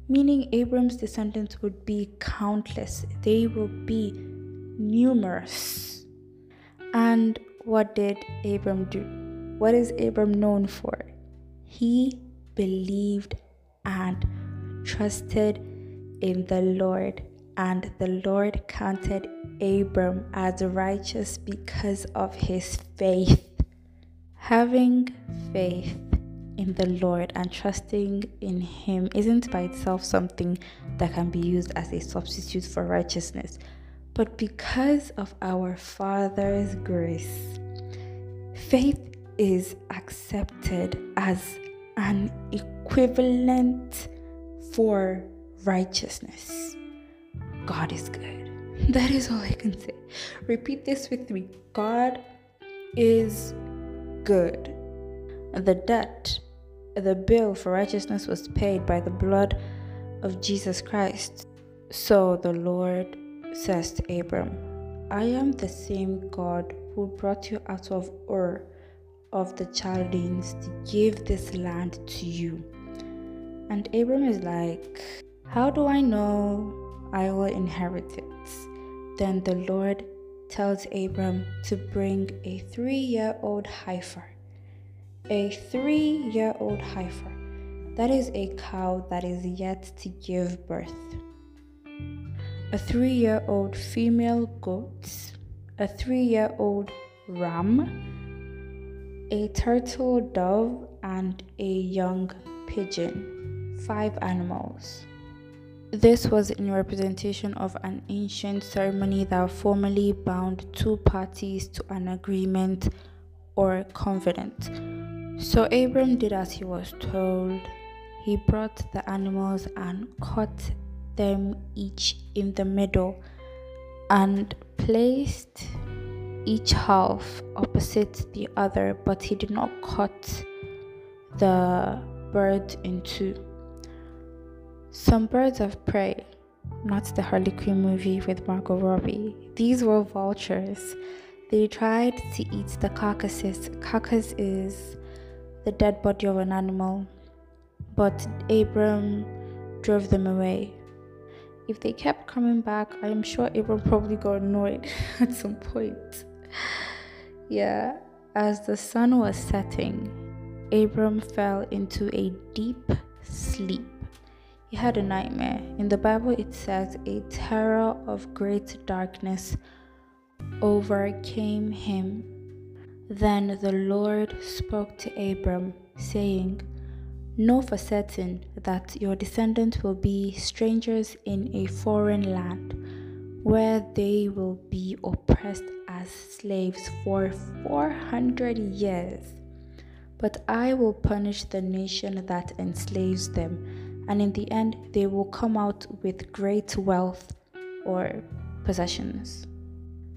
Meaning, Abram's descendants would be countless, they will be numerous. And what did Abram do? What is Abram known for? He believed and trusted in the Lord, and the Lord counted Abram as righteous because of his faith. Having faith in the Lord and trusting in Him isn't by itself something that can be used as a substitute for righteousness, but because of our Father's grace, faith is accepted as an equivalent for righteousness. God is good. That is all I can say. Repeat this with me God is good. The debt, the bill for righteousness was paid by the blood of Jesus Christ. So the Lord says Abram, I am the same God who brought you out of Ur of the Chaldeans to give this land to you. And Abram is like, How do I know I will inherit it? Then the Lord tells Abram to bring a three year old heifer. A three year old heifer. That is a cow that is yet to give birth. A three year old female goat. A three year old ram. A turtle dove and a young pigeon. Five animals. This was in representation of an ancient ceremony that formally bound two parties to an agreement or covenant. So Abram did as he was told. He brought the animals and cut them each in the middle and placed each half opposite the other, but he did not cut the bird in two. Some birds of prey, not the Harley Quinn movie with Margot Robbie, these were vultures. They tried to eat the carcasses. Carcass is the dead body of an animal, but Abram drove them away. If they kept coming back, I am sure Abram probably got annoyed at some point. yeah, as the sun was setting, Abram fell into a deep sleep. He had a nightmare. In the Bible, it says, A terror of great darkness overcame him. Then the Lord spoke to Abram, saying, Know for certain that your descendants will be strangers in a foreign land, where they will be oppressed as slaves for 400 years. But I will punish the nation that enslaves them and in the end, they will come out with great wealth or possessions.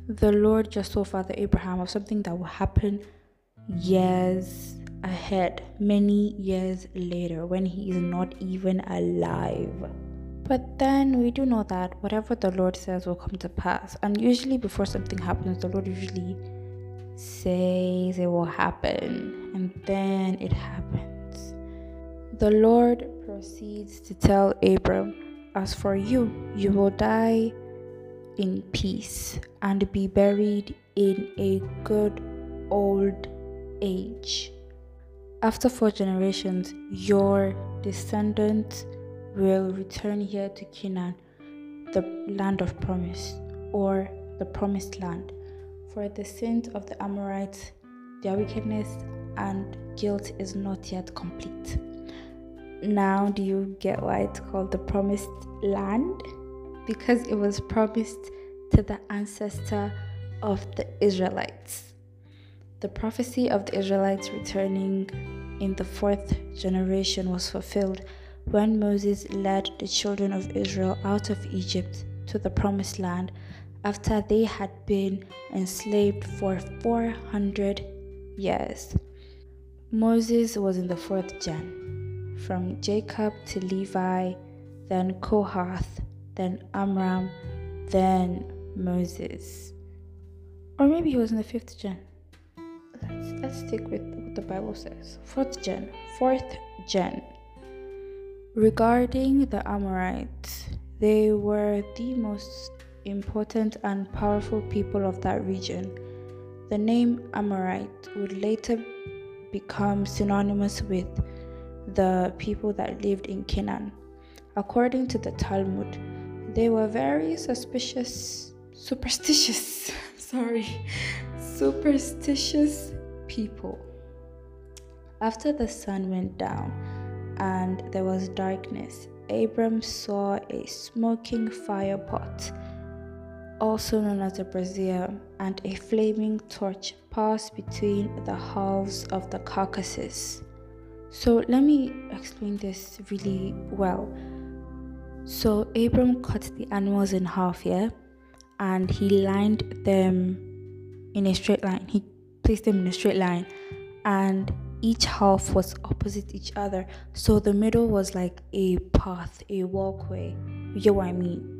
The Lord just told Father Abraham of something that will happen years ahead, many years later, when he is not even alive. But then we do know that whatever the Lord says will come to pass. And usually, before something happens, the Lord usually says it will happen, and then it happens. The Lord proceeds to tell Abram, As for you, you will die in peace and be buried in a good old age. After four generations, your descendants will return here to Canaan, the land of promise, or the promised land. For the sins of the Amorites, their wickedness and guilt is not yet complete now do you get why it's called the promised land? Because it was promised to the ancestor of the Israelites. The prophecy of the Israelites returning in the fourth generation was fulfilled when Moses led the children of Israel out of Egypt to the promised land after they had been enslaved for 400 years. Moses was in the fourth gen, from Jacob to Levi, then Kohath, then Amram, then Moses. Or maybe he was in the fifth gen. Let's, let's stick with what the Bible says. Fourth gen, fourth gen. Regarding the Amorites, they were the most important and powerful people of that region. The name Amorite would later become synonymous with the people that lived in Canaan. According to the Talmud, they were very suspicious, superstitious, sorry, superstitious people. After the sun went down and there was darkness, Abram saw a smoking fire pot also known as a brazier, and a flaming torch passed between the halves of the carcasses. So let me explain this really well. So Abram cut the animals in half, yeah, and he lined them in a straight line. He placed them in a straight line, and each half was opposite each other. So the middle was like a path, a walkway. You get what I mean?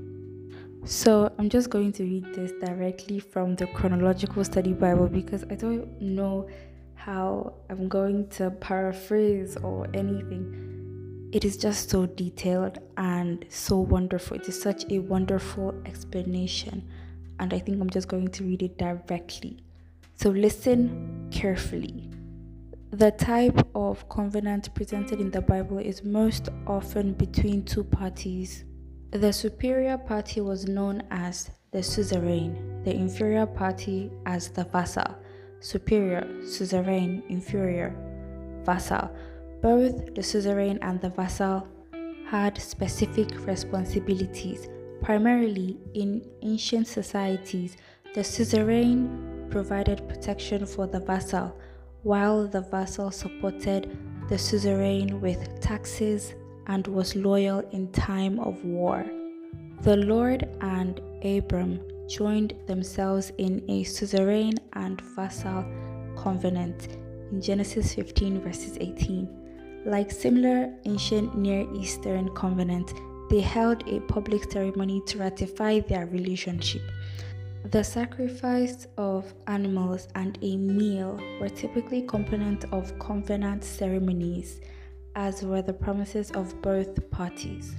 So I'm just going to read this directly from the Chronological Study Bible because I don't know how I'm going to paraphrase or anything. It is just so detailed and so wonderful. It is such a wonderful explanation, and I think I'm just going to read it directly. So listen carefully. The type of covenant presented in the Bible is most often between two parties the superior party was known as the suzerain, the inferior party as the vassal. Superior, suzerain, inferior, vassal. Both the suzerain and the vassal had specific responsibilities. Primarily in ancient societies, the suzerain provided protection for the vassal, while the vassal supported the suzerain with taxes, and was loyal in time of war. The Lord and Abram joined themselves in a suzerain and vassal covenant in Genesis 15, verses 18. Like similar ancient Near Eastern covenants, they held a public ceremony to ratify their relationship. The sacrifice of animals and a meal were typically components of covenant ceremonies as were the promises of both parties.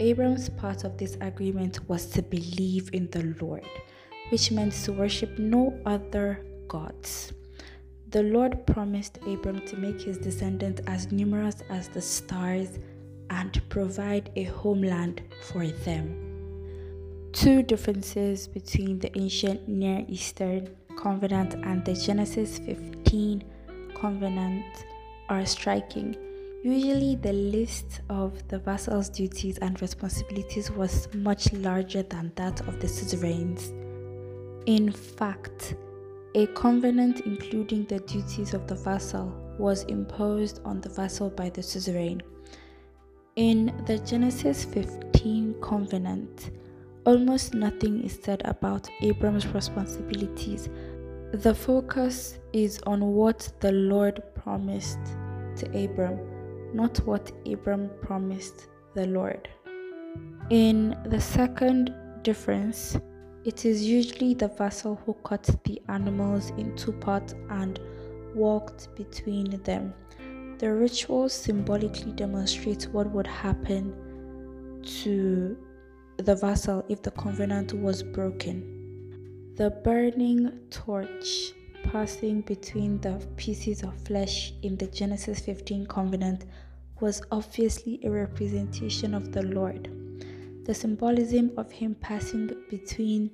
Abram's part of this agreement was to believe in the Lord, which meant to worship no other gods. The Lord promised Abram to make his descendants as numerous as the stars and provide a homeland for them. Two differences between the ancient Near Eastern covenant and the Genesis 15 covenant are striking. Usually, the list of the vassal's duties and responsibilities was much larger than that of the suzerains. In fact, a covenant including the duties of the vassal was imposed on the vassal by the suzerain. In the Genesis 15 covenant, almost nothing is said about Abram's responsibilities. The focus is on what the Lord promised to Abram not what Abram promised the Lord. In the second difference, it is usually the vassal who cut the animals in two parts and walked between them. The ritual symbolically demonstrates what would happen to the vassal if the covenant was broken. The burning torch passing between the pieces of flesh in the Genesis 15 covenant was obviously a representation of the Lord. The symbolism of him passing between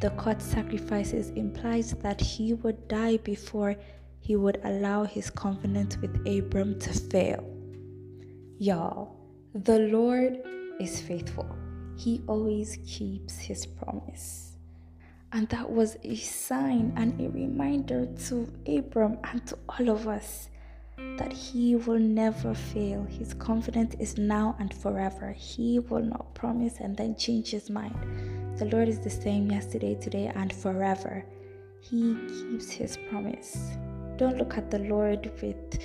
the cut sacrifices implies that he would die before he would allow his confidence with Abram to fail. Y'all, the Lord is faithful. He always keeps his promise. And that was a sign and a reminder to Abram and to all of us that He will never fail. His confidence is now and forever. He will not promise and then change His mind. The Lord is the same yesterday, today, and forever. He keeps his promise. Don't look at the Lord with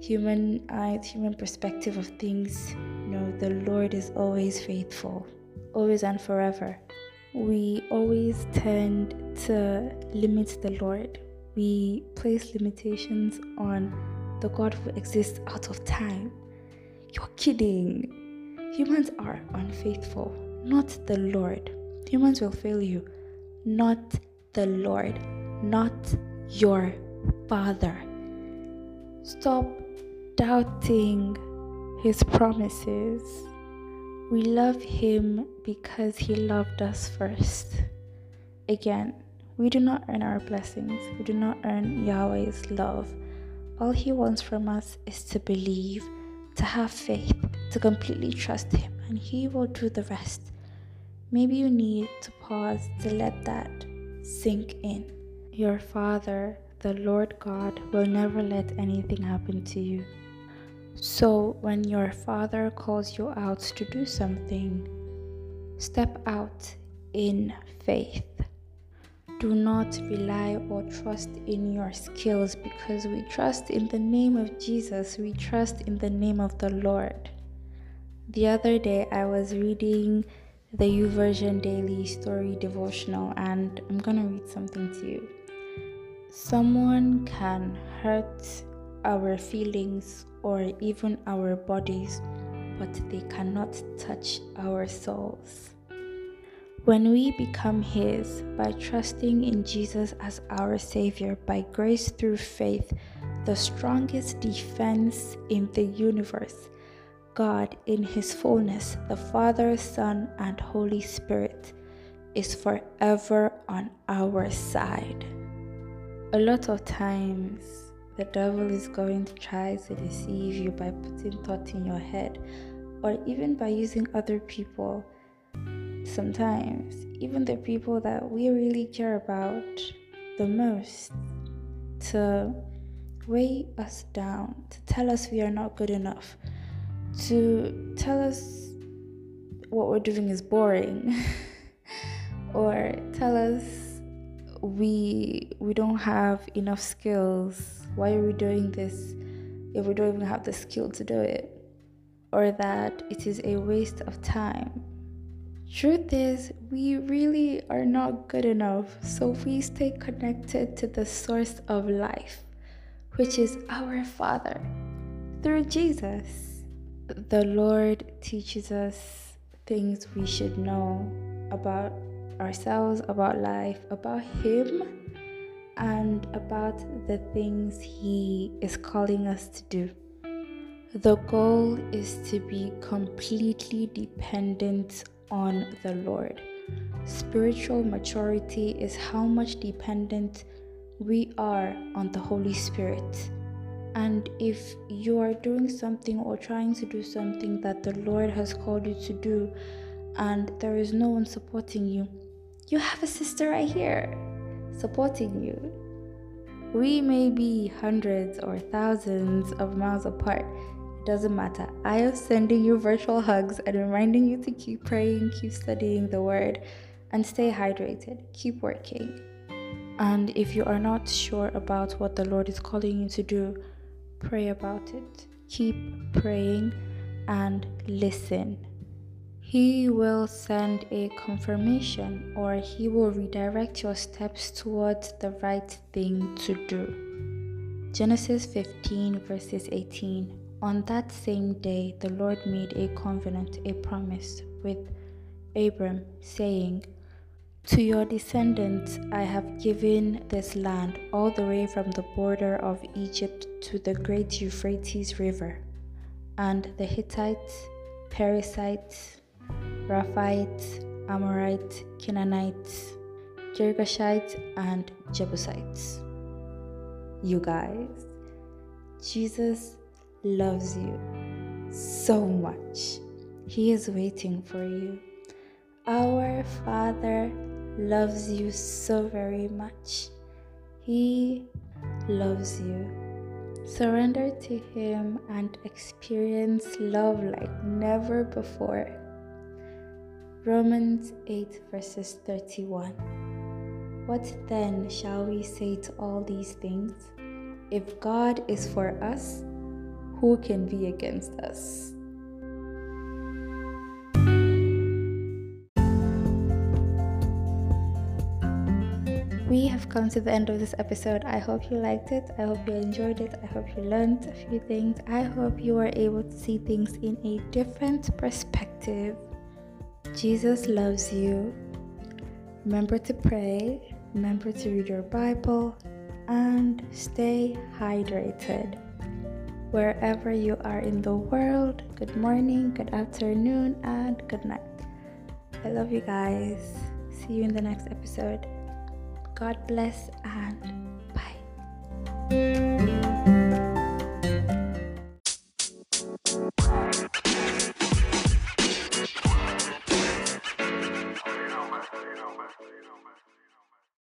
human eyes, human perspective of things. No, the Lord is always faithful, always and forever. We always tend to limit the Lord. We place limitations on the God who exists out of time. You're kidding. Humans are unfaithful, not the Lord. Humans will fail you, not the Lord, not your Father. Stop doubting His promises. We love Him because He loved us first. Again, we do not earn our blessings, we do not earn Yahweh's love. All He wants from us is to believe, to have faith, to completely trust Him, and He will do the rest. Maybe you need to pause to let that sink in. Your Father, the Lord God, will never let anything happen to you. So, when your father calls you out to do something, step out in faith. Do not rely or trust in your skills because we trust in the name of Jesus, we trust in the name of the Lord. The other day, I was reading the YouVersion Daily Story Devotional, and I'm gonna read something to you. Someone can hurt our feelings or even our bodies, but they cannot touch our souls. When we become His by trusting in Jesus as our Savior by grace through faith, the strongest defense in the universe, God in His fullness, the Father, Son, and Holy Spirit, is forever on our side. A lot of times, the devil is going to try to deceive you by putting thoughts in your head or even by using other people. Sometimes, even the people that we really care about the most, to weigh us down, to tell us we are not good enough, to tell us what we're doing is boring, or tell us we we don't have enough skills why are we doing this if we don't even have the skill to do it? Or that it is a waste of time. Truth is, we really are not good enough, so we stay connected to the source of life, which is our Father, through Jesus. The Lord teaches us things we should know about ourselves, about life, about Him and about the things He is calling us to do. The goal is to be completely dependent on the Lord. Spiritual maturity is how much dependent we are on the Holy Spirit. And if you are doing something or trying to do something that the Lord has called you to do, and there is no one supporting you, you have a sister right here supporting you. We may be hundreds or thousands of miles apart. It doesn't matter. I am sending you virtual hugs and reminding you to keep praying, keep studying the word, and stay hydrated. Keep working. And if you are not sure about what the Lord is calling you to do, pray about it. Keep praying and listen he will send a confirmation or He will redirect your steps towards the right thing to do. Genesis 15, verses 18. On that same day, the Lord made a covenant, a promise with Abram, saying, To your descendants I have given this land, all the way from the border of Egypt to the great Euphrates River, and the Hittites, Perizzites, Rephites, Amorites, Canaanites, Girgashites, and Jebusites. You guys, Jesus loves you so much. He is waiting for you. Our Father loves you so very much. He loves you. Surrender to Him and experience love like never before. Romans 8, verses 31. What then shall we say to all these things? If God is for us, who can be against us? We have come to the end of this episode. I hope you liked it. I hope you enjoyed it. I hope you learned a few things. I hope you were able to see things in a different perspective. Jesus loves you. Remember to pray, remember to read your Bible, and stay hydrated. Wherever you are in the world, good morning, good afternoon, and good night. I love you guys. See you in the next episode. God bless and